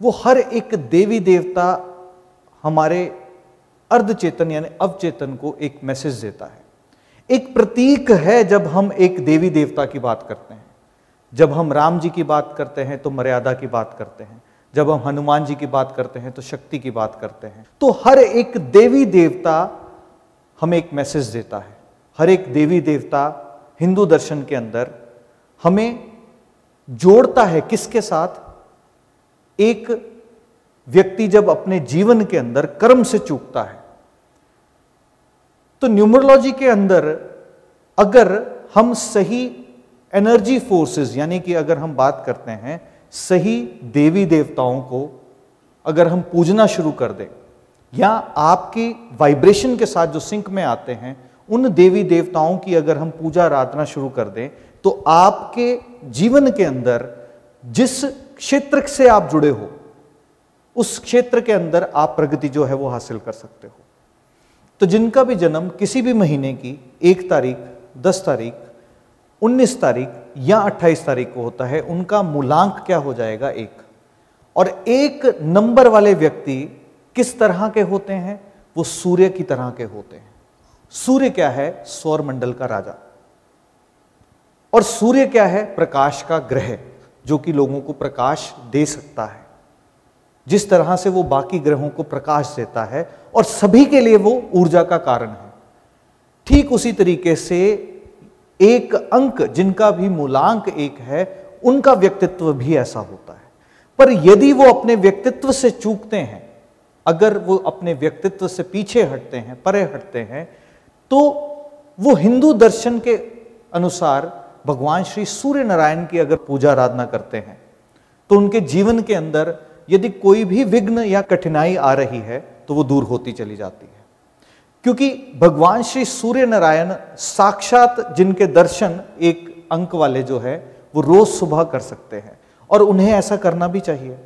वो हर एक देवी देवता हमारे अर्धचेतन यानी अवचेतन को एक मैसेज देता है। एक प्रतीक है जब हम एक देवी देवता की बात करते हैं। जब हम राम जी की बात करते हैं तो मर्यादा की बात करते हैं। जब हम हनुमान जी की बात करते हैं तो शक्ति की बात करते हैं। तो हर एक देवी देवता हमें एक मैसेज देता है। हर एक देवी देवता हिंदू दर्शन के अंदर हमें जोड़ता है किसके साथ? एक व्यक्ति जब अपने जीवन के अंदर कर्म से चूकता है तो न्यूमरोलॉजी के अंदर अगर हम सही एनर्जी फोर्सेस, यानी कि अगर हम बात करते हैं सही देवी देवताओं को, अगर हम पूजना शुरू कर दें, या आपकी वाइब्रेशन के साथ जो सिंक में आते हैं, उन देवी देवताओं की अगर हम पूजा आराधना शुरू कर दें तो आपके जीवन के अंदर जिस क्षेत्र से आप जुड़े हो, उस क्षेत्र के अंदर आप प्रगति जो है वो हासिल कर सकते हो। तो जिनका भी जन्म किसी भी महीने की एक तारीख, दस तारीख, उन्नीस तारीख या अट्ठाईस तारीख को होता है, उनका मूलांक क्या हो जाएगा? एक। और एक नंबर वाले व्यक्ति किस तरह के होते हैं? वो सूर्य की तरह के होते हैं। सूर्य क्या है? सौर मंडल का राजा। और सूर्य क्या है? प्रकाश का ग्रह। जो कि लोगों को प्रकाश दे सकता है। जिस तरह से वो बाकी ग्रहों को प्रकाश देता है और सभी के लिए वो ऊर्जा का कारण है। ठीक उसी तरीके से एक अंक जिनका भी मूलांक एक है, उनका व्यक्तित्व भी ऐसा होता है। पर यदि वो अपने व्यक्तित्व से चूकते हैं, अगर वो अपने व्यक्तित्व से पीछे हटते हैं, परे हटते हैं तो वो हिंदू दर्शन के अनुसार भगवान श्री सूर्य नारायण की अगर पूजा आराधना करते हैं तो उनके जीवन के अंदर यदि कोई भी विघ्न या कठिनाई आ रही है तो वो दूर होती चली जाती है। क्योंकि भगवान श्री सूर्य नारायण साक्षात जिनके दर्शन एक अंक वाले जो है, वो रोज सुबह कर सकते हैं। और उन्हें ऐसा करना भी चाहिए।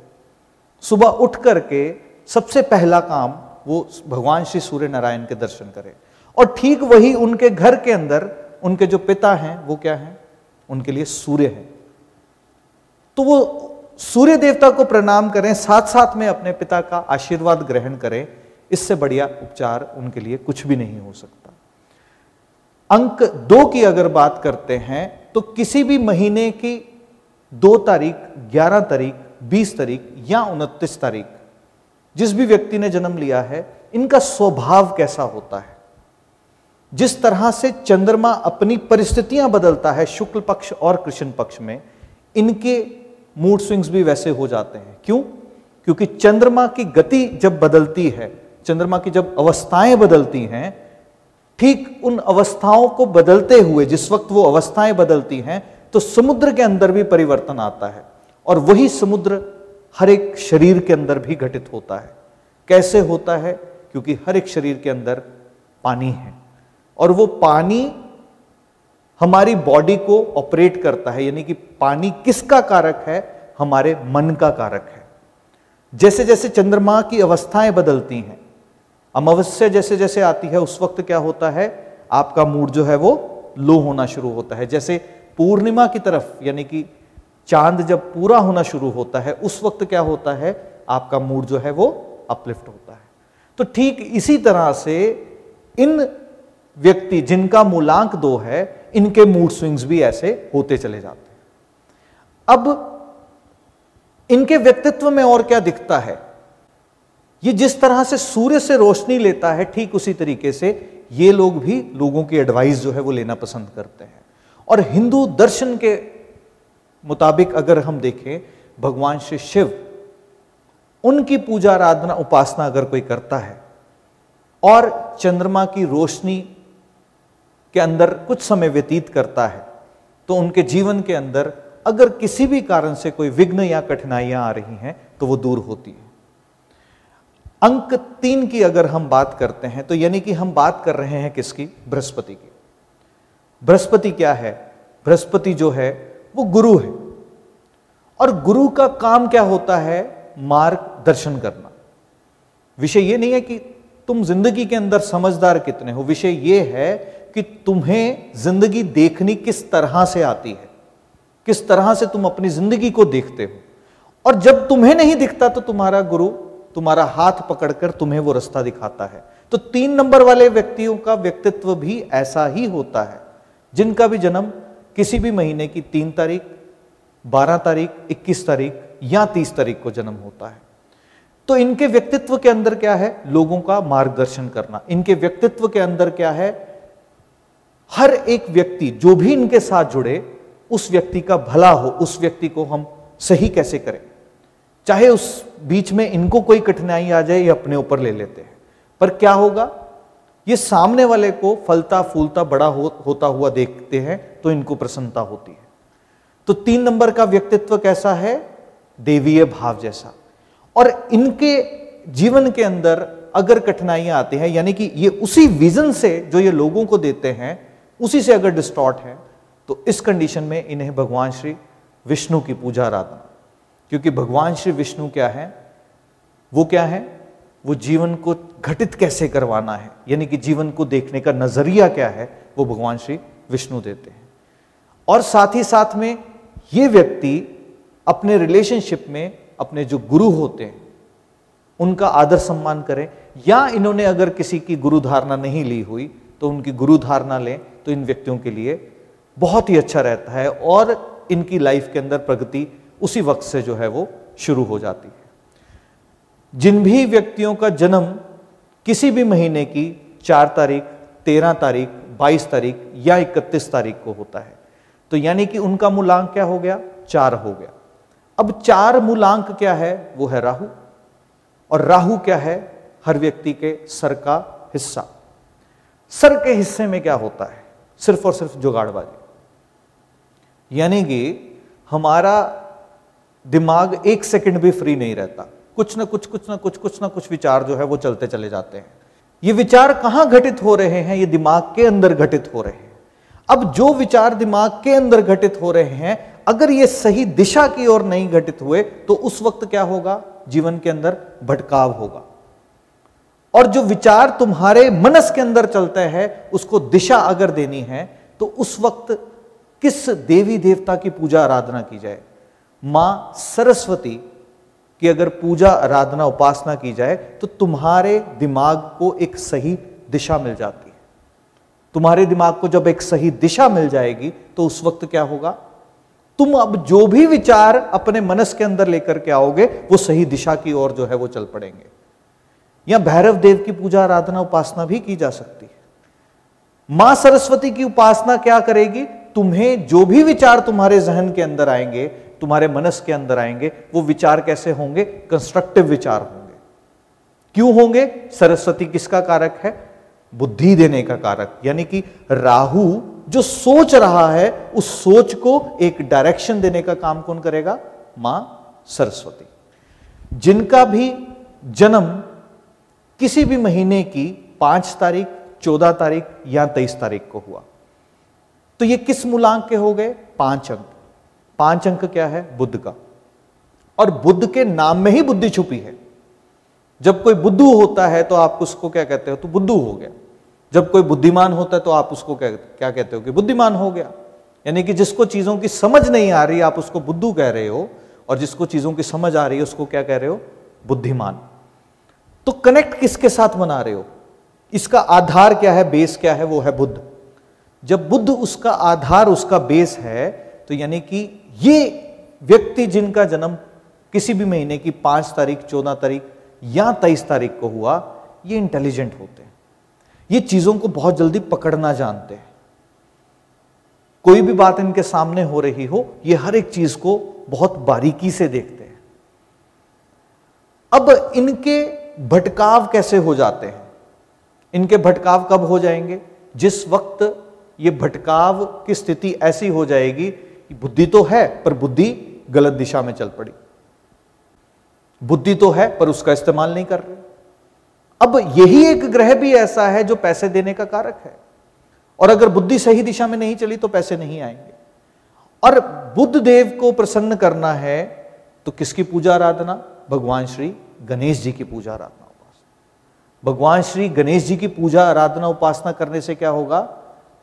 सुबह उठ करके सबसे पहला काम वो भगवान श्री सूर्य नारायण के दर्शन करें। और ठीक वही उनके घर के अंदर उनके जो पिता हैं, वो क्या हैं? उनके लिए सूर्य है। तो वो सूर्य देवता को प्रणाम करें साथ साथ में अपने पिता का आशीर्वाद ग्रहण करें, इससे बढ़िया उपचार उनके लिए कुछ भी नहीं हो सकता। अंक दो की अगर बात करते हैं तो किसी भी महीने की दो तारीख, ग्यारह तारीख, बीस तारीख या उनतीस तारीख, जिस भी व्यक्ति ने जन्म लिया है, इनका स्वभाव कैसा होता है? जिस तरह से चंद्रमा अपनी परिस्थितियाँ बदलता है, शुक्ल पक्ष और कृष्ण पक्ष में, इनके मूड स्विंग्स भी वैसे हो जाते हैं। क्यों? क्योंकि चंद्रमा की गति जब बदलती है, चंद्रमा की जब अवस्थाएँ बदलती हैं, ठीक उन अवस्थाओं को बदलते हुए, जिस वक्त वो अवस्थाएँ बदलती हैं तो समुद्र के अंदर भी परिवर्तन आता है और वही समुद्र हर एक शरीर के अंदर भी घटित होता है। कैसे होता है? क्योंकि हर एक शरीर के अंदर पानी है। और वो पानी हमारी बॉडी को ऑपरेट करता है, यानी कि पानी किसका कारक है? हमारे मन का कारक है। जैसे जैसे चंद्रमा की अवस्थाएँ बदलती हैं, अमावस्या जैसे जैसे आती है, उस वक्त क्या होता है? आपका मूड जो है वो लो होना शुरू होता है। जैसे पूर्णिमा की तरफ़, यानी कि चाँद जब पूरा होना शुरू होता है, उस वक्त क्या होता है? आपका मूड जो है वो अपलिफ्ट होता है। तो ठीक इसी तरह से इन व्यक्ति जिनका मूलांक दो है, इनके मूड स्विंग्स भी ऐसे होते चले जाते हैं। अब इनके व्यक्तित्व में और क्या दिखता है? ये जिस तरह से सूर्य से रोशनी लेता है, ठीक उसी तरीके से ये लोग भी लोगों की एडवाइस जो है वो लेना पसंद करते हैं। और हिंदू दर्शन के मुताबिक अगर हम देखें, भगवान श्री शिव, उनकी पूजा आराधना उपासना अगर कोई करता है, और चंद्रमा की रोशनी के अंदर कुछ समय व्यतीत करता है तो उनके जीवन के अंदर अगर किसी भी कारण से कोई विघ्न या कठिनाइयाँ आ रही हैं तो वो दूर होती है। अंक तीन की अगर हम बात करते हैं तो यानी कि हम बात कर रहे हैं किसकी? बृहस्पति की। बृहस्पति क्या है? बृहस्पति जो है, वो गुरु है। और गुरु का काम क्या होता है? मार्ग दर्शन करना। विषय ये नहीं है कि तुम ज़िंदगी के अंदर समझदार कितने हो। विषय ये है कि तुम्हें ज़िंदगी देखनी किस तरह से आती है? किस तरह से तुम अपनी ज़िंदगी को देखते हो? और जब तुम्हें नहीं दिखता तो तुम्हारा गुरु, तुम्हारा हाथ पकड़कर तुम्हें वो रास्ता दिखाता है। तो तीन नंबर वाले व्यक्तियों का व्यक्तित्व भी ऐसा ही होता है, जिनका भी जन्म किसी भी महीने की तीन तारीख, बारह तारीख, इक्कीस तारीख या तीस तारीख को जन्म होता है। तो इनके व्यक्तित्व के अंदर क्या है? लोगों का मार्गदर्शन करना। इनके व्यक्तित्व के अंदर क्या है? हर एक व्यक्ति जो भी इनके साथ जुड़े उस व्यक्ति का भला हो उस व्यक्ति को हम सही कैसे करें? चाहे उस बीच में इनको कोई कठिनाई आ जाए ये अपने ऊपर ले लेते हैं। पर क्या होगा? ये सामने वाले को फलता फूलता बड़ा हो, होता हुआ देखते हैं तो इनको प्रसन्नता होती है। तो तीन नंबर का व्यक्तित्व कैसा है? देवीय भाव जैसा। और इनके जीवन के अंदर अगर कठिनाइयाँ आती हैं यानी कि ये उसी विजन से जो ये लोगों को देते हैं उसी से अगर डिस्टॉर्ट है तो इस कंडीशन में इन्हें भगवान श्री विष्णु की पूजा आराधना क्योंकि भगवान श्री विष्णु क्या है? वो क्या है? वो जीवन को घटित कैसे करवाना है? यानी कि जीवन को देखने का नज़रिया क्या है? वो भगवान श्री विष्णु देते हैं। और साथ ही साथ में ये व्यक्ति अपने रिलेशनशिप में अपने जो गुरु होते हैं, उनका आदर सम्मान करें। या इन्होंने अगर किसी की गुरु धारणा नहीं ली हुई तो उनकी गुरु धारणा लें। तो इन व्यक्तियों के लिए बहुत ही अच्छा रहता है और इनकी लाइफ के अंदर प्रगति उसी वक्त से जो है वो शुरू हो जाती है। जिन भी व्यक्तियों का जन्म किसी भी महीने की चार तारीख, तेरह तारीख, बाईस तारीख या इकतीस तारीख को होता है तो यानी कि उनका मूलांक क्या हो गया? चार हो गया। अब चार मूलांक क्या है? वो है राहु। और राहु क्या है? हर व्यक्ति के सर का हिस्सा। सर के हिस्से में क्या होता है? सिर्फ़ और सिर्फ़ जुगाड़बाजी। यानी कि हमारा दिमाग एक सेकंड भी फ्री नहीं रहता। कुछ ना कुछ कुछ ना कुछ कुछ ना कुछ विचार जो है वो चलते चले जाते हैं। ये विचार कहाँ घटित हो रहे हैं? ये दिमाग के अंदर घटित हो रहे हैं। अब जो विचार दिमाग के अंदर घटित हो रहे हैं, अगर ये सही दिशा की ओर नहीं घटित हुए तो उस वक्त क्या होगा? जीवन के अंदर भटकाव होगा। और जो विचार तुम्हारे मनस के अंदर चलते हैं, उसको दिशा अगर देनी है तो उस वक्त किस देवी देवता की पूजा आराधना की जाए? माँ सरस्वती की अगर पूजा आराधना उपासना की जाए तो तुम्हारे दिमाग को एक सही दिशा मिल जाती है। तुम्हारे दिमाग को जब एक सही दिशा मिल जाएगी तो उस वक्त क्या होगा? तुम अब जो भी विचार अपने मनस के अंदर लेकर के आओगे, वो सही दिशा की ओर जो है वो चल पड़ेंगे। या भैरव देव की पूजा आराधना उपासना भी की जा सकती है। माँ सरस्वती की उपासना क्या करेगी? तुम्हें जो भी विचार तुम्हारे जहन के अंदर आएँगे, तुम्हारे मनस के अंदर आएँगे, वो विचार कैसे होंगे? कंस्ट्रक्टिव विचार होंगे। क्यों होंगे? सरस्वती किसका कारक है? बुद्धि देने का कारक। यानी कि राहु जो सोच रहा है, उस सोच को एक डायरेक्शन देने का काम कौन करेगा? माँ सरस्वती। जिनका भी जन्म किसी भी महीने की पाँच तारीख, चौदह तारीख या तेईस तारीख को हुआ। तो ये किस मूलांक के हो गए? पाँच अंक। पाँच अंक क्या है? बुद्ध का। और बुद्ध के नाम में ही बुद्धि छुपी है। जब कोई बुद्धू होता है तो आप उसको क्या कहते हो? तो बुद्धू हो गया। जब कोई बुद्धिमान होता है तो आप उसको क्या क्या कहते हो कि बुद्धिमान हो गया। यानी कि जिसको चीज़ों की समझ नहीं आ रही, आप उसको बुद्धू कह रहे हो, और जिसको चीज़ों की समझ आ रही है, उसको क्या कह रहे हो? बुद्धिमान। तो कनेक्ट किसके साथ बना रहे हो? इसका आधार क्या है? बेस क्या है? वो है बुद्ध। जब बुद्ध उसका आधार, उसका बेस है तो यानी कि ये व्यक्ति जिनका जन्म किसी भी महीने की पाँच तारीख, चौदह तारीख या तेईस तारीख को हुआ, ये इंटेलिजेंट होते हैं। ये चीज़ों को बहुत जल्दी पकड़ना जानते हैं। कोई भी बात इनके सामने हो रही हो, ये हर एक चीज़ को बहुत बारीकी से देखते हैं। अब इनके भटकाव कैसे हो जाते हैं? इनके भटकाव कब हो जाएँगे? जिस वक्त ये भटकाव की स्थिति ऐसी हो जाएगी, बुद्धि तो है, पर बुद्धि गलत दिशा में चल पड़ी। बुद्धि तो है, पर उसका इस्तेमाल नहीं कर रहे। अब यही एक ग्रह भी ऐसा है जो पैसे देने का कारक है। और अगर बुद्धि सही दिशा में नहीं चली तो पैसे नहीं आएँगे। और बुद्ध देव को प्रसन्न करना है तो किसकी पूजा आराधना? भगवान श्री गणेश जी की पूजा आराधना उपासना। भगवान श्री गणेश जी की पूजा आराधना उपासना करने से क्या होगा?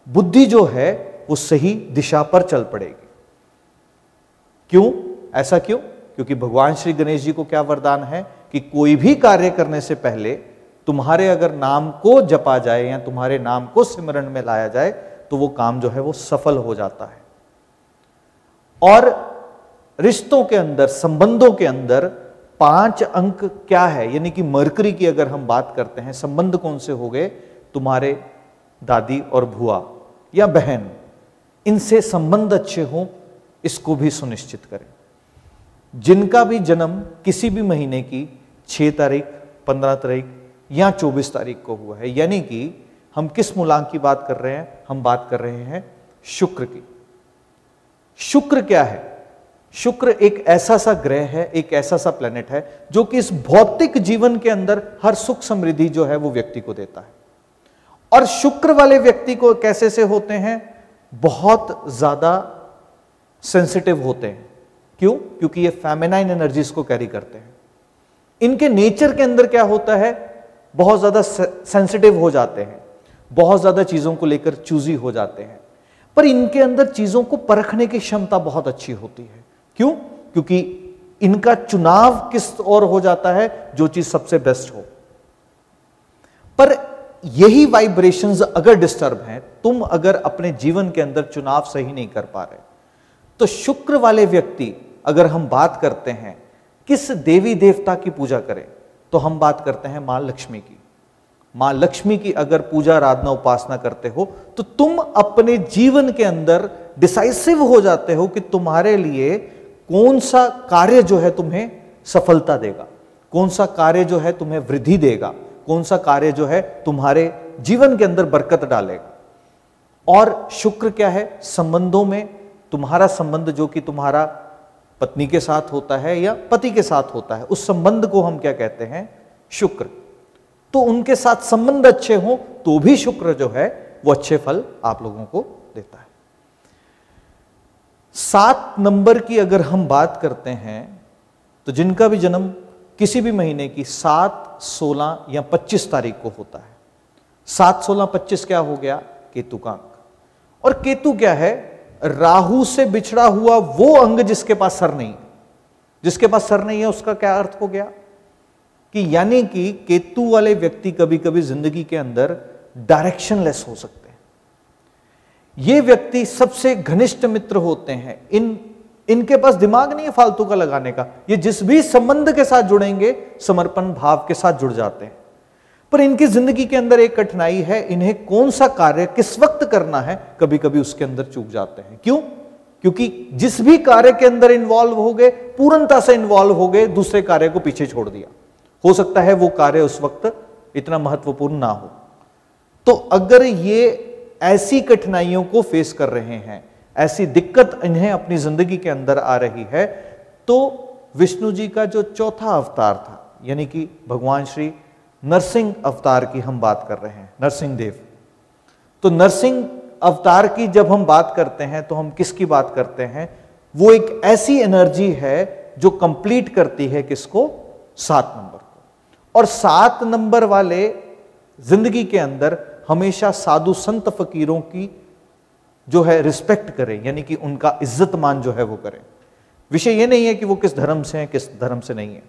बुद्धि जो है, वो सही दिशा पर चल पड़ेगी। क्यों? ऐसा क्यों? क्योंकि भगवान श्री गणेश जी को क्या वरदान है कि कोई भी कार्य करने से पहले तुम्हारे अगर नाम को जपा जाए या तुम्हारे नाम को सिमरण में लाया जाए तो वो काम जो है, वो सफल हो जाता है। और रिश्तों के अंदर, संबंधों के अंदर पाँच अंक क्या है? यानी कि मरकरी की अगर हम बात करते हैं, संबंध कौन से हो गए? तुम्हारे दादी और भुआ या बहन। इनसे संबंध अच्छे हों, इसको भी सुनिश्चित करें। जिनका भी जन्म किसी भी महीने की छह तारीख, पंद्रह तारीख या चौबीस तारीख को हुआ है, यानी कि हम किस मूलांक की बात कर रहे हैं? हम बात कर रहे हैं शुक्र की। शुक्र क्या है? शुक्र एक ऐसा सा ग्रह है, एक ऐसा सा प्लेनेट है, जो कि इस भौतिक जीवन के अंदर हर सुख समृद्धि जो है वो व्यक्ति को देता है। और शुक्र वाले व्यक्ति को कैसे से होते हैं? बहुत ज़्यादा सेंसिटिव होते हैं। क्यों? क्योंकि ये फेमेनाइन एनर्जीज को कैरी करते हैं। इनके नेचर के अंदर क्या होता है? बहुत ज़्यादा सेंसिटिव हो जाते हैं। बहुत ज़्यादा चीज़ों को लेकर चूजी हो जाते हैं। पर इनके अंदर चीज़ों को परखने की क्षमता बहुत अच्छी होती है। क्यों? क्योंकि इनका चुनाव किस और हो जाता है, जो चीज़ सबसे बेस्ट हो। पर यही वाइब्रेशंस अगर डिस्टर्ब हैं, तुम अगर अपने जीवन के अंदर चुनाव सही नहीं कर पा रहे तो शुक्र वाले व्यक्ति अगर हम बात करते हैं, किस देवी देवता की पूजा करें तो हम बात करते हैं माँ लक्ष्मी की। माँ लक्ष्मी की अगर पूजा आराधना उपासना करते हो तो तुम अपने जीवन के अंदर डिसाइसिव हो जाते हो कि तुम्हारे लिए कौन सा कार्य जो है तुम्हें सफलता देगा? कौन सा कार्य जो है तुम्हें वृद्धि देगा? कौन सा कार्य जो है तुम्हारे जीवन के अंदर बरकत डालेगा? और शुक्र क्या है? संबंधों में तुम्हारा संबंध जो कि तुम्हारा पत्नी के साथ होता है या पति के साथ होता है, उस संबंध को हम क्या कहते हैं? शुक्र। तो उनके साथ संबंध अच्छे हो तो भी शुक्र जो है, वो अच्छे फल आप लोगों को देता है। सात नंबर की अगर हम बात करते हैं तो जिनका भी जन्म किसी भी महीने की सात, सोलह या पच्चीस तारीख को होता है। सात, सोलह, पच्चीस क्या हो गया? केतु का अंक। और केतु क्या है? राहु से बिछड़ा हुआ वो अंग जिसके पास सर नहीं है। जिसके पास सर नहीं है, उसका क्या अर्थ हो गया? कि यानी कि केतु वाले व्यक्ति कभी कभी ज़िंदगी के अंदर डायरेक्शनलेस हो सकते हैं। ये व्यक्ति सबसे घनिष्ठ मित्र होते हैं। इन, इनके पास दिमाग नहीं है फालतू का लगाने का। ये जिस भी संबंध के साथ जुड़ेंगे, समर्पण भाव के साथ जुड़ जाते हैं। पर इनकी ज़िंदगी के अंदर एक कठिनाई है, इन्हें कौन सा कार्य किस वक्त करना है कभी कभी उसके अंदर चूक जाते हैं। क्यों? क्योंकि जिस भी कार्य के अंदर इन्वॉल्व हो गए पूर्णता से इन्वॉल्व हो गए दूसरे कार्य को पीछे छोड़ दिया। हो सकता है वो कार्य उस वक्त इतना महत्वपूर्ण ना हो। तो अगर ये ऐसी कठिनाइयों को फेस कर रहे हैं, ऐसी दिक्कत इन्हें अपनी ज़िंदगी के अंदर आ रही है तो विष्णु जी का जो चौथा अवतार था, यानी कि भगवान श्री नरसिंह अवतार की हम बात कर रहे हैं, नरसिंह देव। तो नरसिंह अवतार की जब हम बात करते हैं तो हम किसकी बात करते हैं? वो एक ऐसी एनर्जी है जो कंप्लीट करती है किसको? सात नंबर को। और सात नंबर वाले ज़िंदगी के अंदर हमेशा साधु संत फकीरों की जो है रिस्पेक्ट करें, यानी कि उनका इज़्ज़त मान जो है वो करें। विषय ये नहीं है कि वो किस धर्म से है, किस धर्म से नहीं है।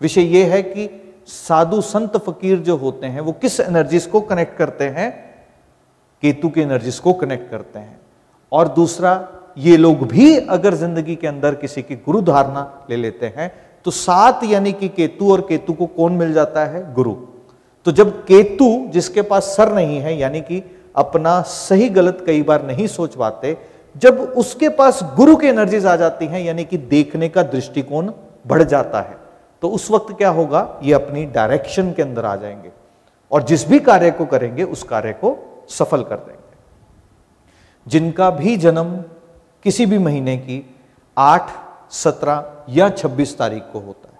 विषय ये है कि साधु संत फकीर जो होते हैं, वो किस एनर्जीज को कनेक्ट करते हैं? केतु की एनर्जीज को कनेक्ट करते हैं। और दूसरा, ये लोग भी अगर ज़िंदगी के अंदर किसी की गुरु धारणा ले लेते हैं तो सात यानी कि केतु और केतु को कौन मिल जाता है? गुरु। तो जब केतु, जिसके पास सर नहीं है, यानी कि अपना सही गलत कई बार नहीं सोच पाते, जब उसके पास गुरु की एनर्जीज आ जाती हैं, यानी कि देखने का दृष्टिकोण बढ़ जाता है तो उस वक्त क्या होगा? ये अपनी डायरेक्शन के अंदर आ जाएँगे। और जिस भी कार्य को करेंगे, उस कार्य को सफल कर देंगे। जिनका भी जन्म किसी भी महीने की आठ, सत्रह या छब्बीस तारीख को होता है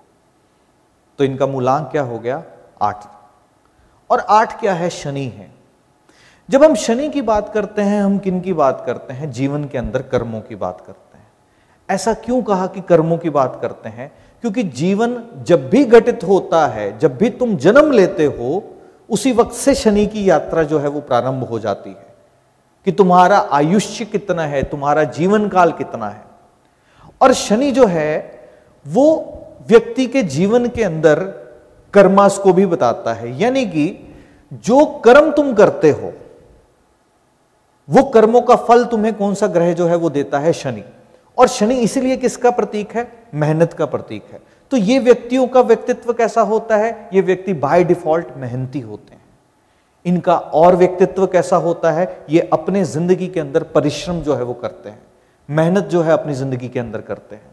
तो इनका मूलांक क्या हो गया? आठ और आठ क्या है? शनि है। जब हम शनि की बात करते हैं, हम किन की बात करते हैं? जीवन के अंदर कर्मों की बात करते हैं। ऐसा क्यों कहा कि कर्मों की बात करते हैं? क्योंकि जीवन जब भी घटित होता है, जब भी तुम जन्म लेते हो, उसी वक्त से शनि की यात्रा जो है वो प्रारंभ हो जाती है। कि तुम्हारा आयुष्य कितना है? तुम्हारा जीवन काल कितना है? और शनि जो है, वो व्यक्ति के जीवन के अंदर कर्मास को भी बताता है। यानी कि जो कर्म तुम करते हो, वो कर्मों का फल तुम्हें कौन सा ग्रह जो है वो देता है? शनि। और शनि इसलिए किसका प्रतीक है? मेहनत का प्रतीक है। तो ये व्यक्तियों का व्यक्तित्व कैसा होता है? ये व्यक्ति बाय डिफ़ॉल्ट मेहनती होते हैं। इनका और व्यक्तित्व कैसा होता है? ये अपने ज़िंदगी के अंदर परिश्रम जो है वो करते हैं। मेहनत जो है अपनी ज़िंदगी के अंदर करते हैं।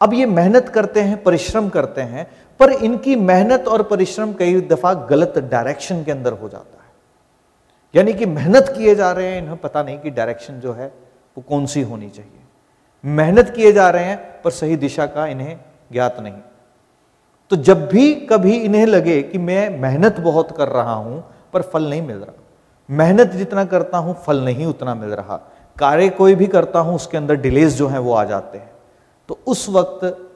अब ये मेहनत करते हैं, परिश्रम करते हैं पर इनकी मेहनत और परिश्रम कई दफ़ा गलत डायरेक्शन के अंदर हो जाता है। यानी कि मेहनत किए जा रहे हैं, इन्हें पता नहीं कि डायरेक्शन जो है, वो कौन सी होनी चाहिए। मेहनत किए जा रहे हैं, पर सही दिशा का इन्हें ज्ञात नहीं। तो जब भी कभी इन्हें लगे कि मैं मेहनत बहुत कर रहा हूँ, पर फल नहीं मिल रहा। मेहनत जितना करता हूँ, फल नहीं उतना मिल रहा। कार्य कोई भी करता हूँ, उसके अंदर डिलेज जो है, वो आ जाते हैं। तो उस वक्त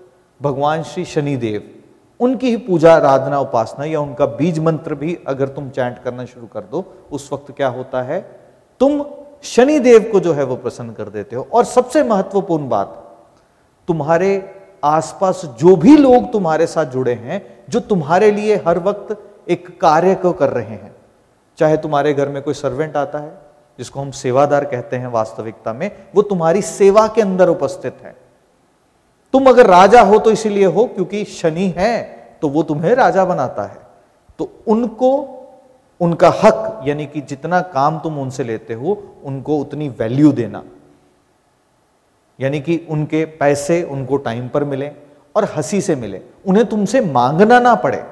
भगवान श्री शनिदेव उनकी ही पूजा, आराधना, उपासना या उनका बीज मंत्र भी अगर तुम चैंट करना शुरू कर दो, उस वक्त क्या होता है? तुम शनि देव को जो है वो प्रसन्न कर देते हो। और सबसे महत्वपूर्ण बात, तुम्हारे आसपास जो भी लोग तुम्हारे साथ जुड़े हैं, जो तुम्हारे लिए हर वक्त एक कार्य को कर रहे हैं, चाहे तुम्हारे घर में कोई सर्वेंट आता है, जिसको हम सेवादार कहते हैं वास्तविकता में, वो तुम्हारी सेवा के अंदर उपस्थित है। तुम अगर राजा हो तो इसीलिए हो क्योंकि शनि है तो वो तुम्हें राजा बनाता है। तो उनको, उनका हक, यानी कि जितना काम तुम उनसे लेते हो, उनको उतनी वैल्यू देना। यानी कि उनके पैसे उनको टाइम पर मिले और हँसी से मिले। उन्हें तुमसे मांगना ना पड़े।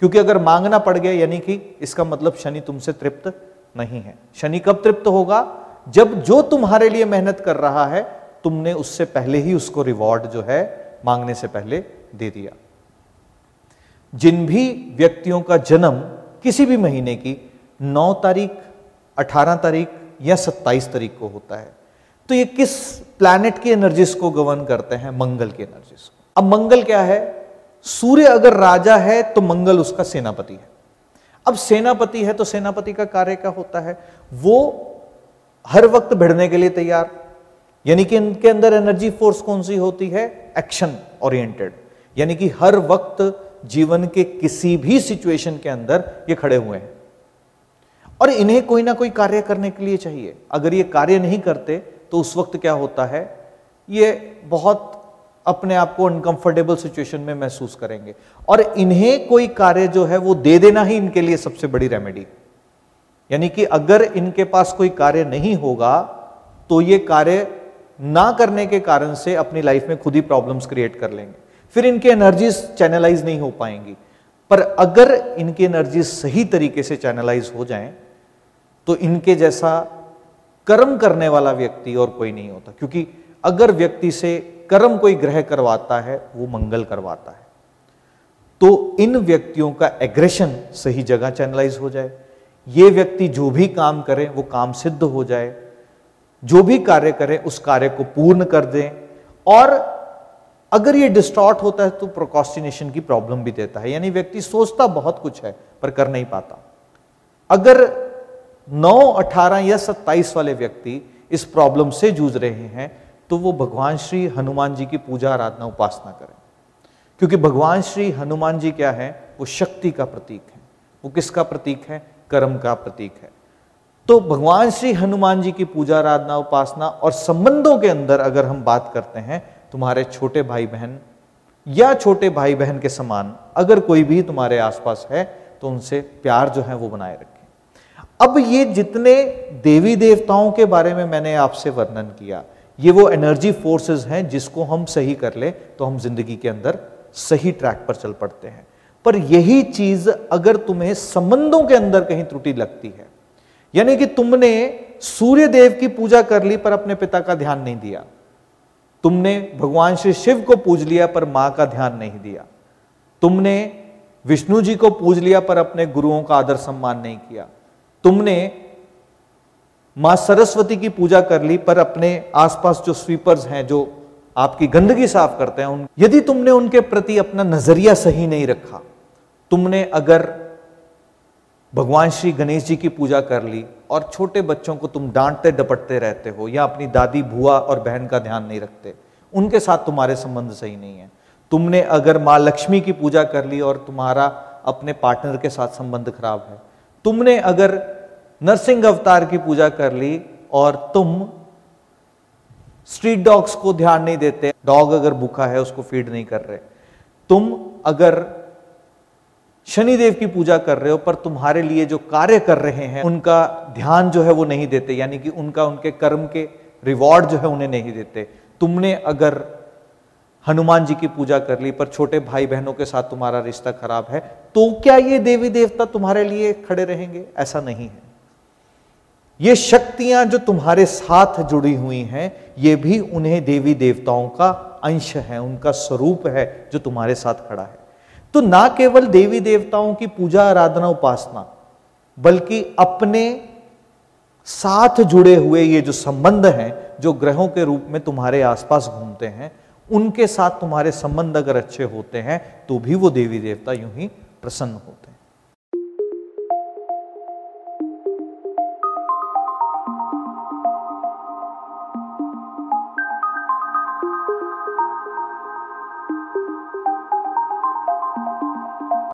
क्योंकि अगर मांगना पड़ गया, यानी कि इसका मतलब शनि तुमसे तृप्त नहीं है। शनि कब तृप्त होगा? जब जो तुम्हारे लिए मेहनत कर रहा है तुमने उससे पहले ही उसको रिवॉर्ड जो है मांगने से पहले दे दिया। जिन भी व्यक्तियों का जन्म किसी भी महीने की 9 तारीख 18 तारीख या 27 तारीख को होता है तो ये किस प्लैनेट की एनर्जीज को गवर्न करते हैं? मंगल की एनर्जीज को। अब मंगल क्या है? सूर्य अगर राजा है तो मंगल उसका सेनापति है। अब सेनापति है तो सेनापति का कार्य क्या होता है? वो हर वक्त भिड़ने के लिए तैयार यानी कि इनके अंदर एनर्जी फोर्स कौन सी होती है? एक्शन ओरिएंटेड यानी कि हर वक्त जीवन के किसी भी सिचुएशन के अंदर ये खड़े हुए हैं। और इन्हें कोई ना कोई कार्य करने के लिए चाहिए। अगर ये कार्य नहीं करते तो उस वक्त क्या होता है? ये बहुत अपने आप को अनकंफर्टेबल सिचुएशन में महसूस करेंगे। और इन्हें कोई कार्य जो है, वो दे देना ही इनके लिए सबसे बड़ी रेमेडी यानी कि अगर इनके पास कोई कार्य नहीं होगा तो ये कार्य ना करने के कारण से अपनी लाइफ में खुद ही प्रॉब्लम्स क्रिएट कर लेंगे। फिर इनकी एनर्जीज चैनलाइज नहीं हो पाएँगी। पर अगर इनकी एनर्जीज सही तरीके से चैनलाइज हो जाएँ तो इनके जैसा कर्म करने वाला व्यक्ति और कोई नहीं होता। क्योंकि अगर व्यक्ति से कर्म कोई ग्रह करवाता है, वो मंगल करवाता है। तो इन व्यक्तियों का एग्रेशन सही जगह चैनलाइज हो जाए। ये व्यक्ति जो भी काम करे, वो काम सिद्ध हो जाए। जो भी कार्य करें उस कार्य को पूर्ण कर दें। और अगर ये डिस्टॉर्ट होता है तो प्रोकॉस्टिनेशन की प्रॉब्लम भी देता है। यानी व्यक्ति सोचता बहुत कुछ है पर कर नहीं पाता। अगर 9, 18 या 27 वाले व्यक्ति इस प्रॉब्लम से जूझ रहे हैं तो वो भगवान श्री हनुमान जी की पूजा आराधना उपासना करें। क्योंकि भगवान श्री हनुमान जी क्या है? वो शक्ति का प्रतीक है। वो किसका प्रतीक है? कर्म का प्रतीक है। तो भगवान श्री हनुमान जी की पूजा आराधना उपासना और संबंधों के अंदर अगर हम बात करते हैं, तुम्हारे छोटे भाई बहन या छोटे भाई बहन के समान, अगर कोई भी तुम्हारे आसपास है तो उनसे प्यार जो है वो बनाए रखें। अब ये जितने देवी देवताओं के बारे में मैंने आपसे वर्णन किया, ये वो एनर्जी फोर्सेस हैं जिसको हम सही कर ले तो हम ज़िंदगी के अंदर सही ट्रैक पर चल पड़ते हैं। पर यही चीज़ अगर तुम्हें संबंधों के अंदर कहीं त्रुटि लगती है यानी कि तुमने सूर्य देव की पूजा कर ली, पर अपने पिता का ध्यान नहीं दिया। तुमने भगवान श्री शिव को पूज लिया, पर माँ का ध्यान नहीं दिया। तुमने विष्णु जी को पूज लिया, पर अपने गुरुओं का आदर सम्मान नहीं किया। तुमने माँ सरस्वती की पूजा कर ली, पर अपने आसपास जो स्वीपर्स हैं, जो आपकी गंदगी साफ़ करते हैं, उन यदि तुमने उनके प्रति अपना नज़रिया सही नहीं रखा, तुमने अगर भगवान श्री गणेश जी की पूजा कर ली और छोटे बच्चों को तुम डांटते डपटते रहते हो या अपनी दादी भुआ और बहन का ध्यान नहीं रखते। उनके साथ तुम्हारे संबंध सही नहीं है। तुमने अगर माँ लक्ष्मी की पूजा कर ली और तुम्हारा अपने पार्टनर के साथ संबंध खराब है। तुमने अगर नरसिंह अवतार की पूजा कर ली और तुम स्ट्रीट डॉग्स को ध्यान नहीं देते, डॉग अगर भूखा है उसको फ़ीड नहीं कर रहे। तुम अगर शनिदेव की पूजा कर रहे हो, पर तुम्हारे लिए जो कार्य कर रहे हैं, उनका ध्यान जो है वो नहीं देते, यानी कि उनका, उनके कर्म के रिवॉर्ड जो है उन्हें नहीं देते। तुमने अगर हनुमान जी की पूजा कर ली, पर छोटे भाई बहनों के साथ तुम्हारा रिश्ता खराब है तो क्या ये देवी देवता तुम्हारे लिए खड़े रहेंगे? ऐसा नहीं है। ये शक्तियाँ जो तुम्हारे साथ जुड़ी हुई हैं, ये भी उन्हें देवी देवताओं का अंश है, उनका स्वरूप है जो तुम्हारे साथ खड़ा है। तो ना केवल देवी देवताओं की पूजा, आराधना, उपासना, बल्कि अपने साथ जुड़े हुए ये जो संबंध हैं, जो ग्रहों के रूप में तुम्हारे आसपास घूमते हैं, उनके साथ तुम्हारे संबंध अगर अच्छे होते हैं तो भी वो देवी देवता यूँ ही प्रसन्न होते हैं।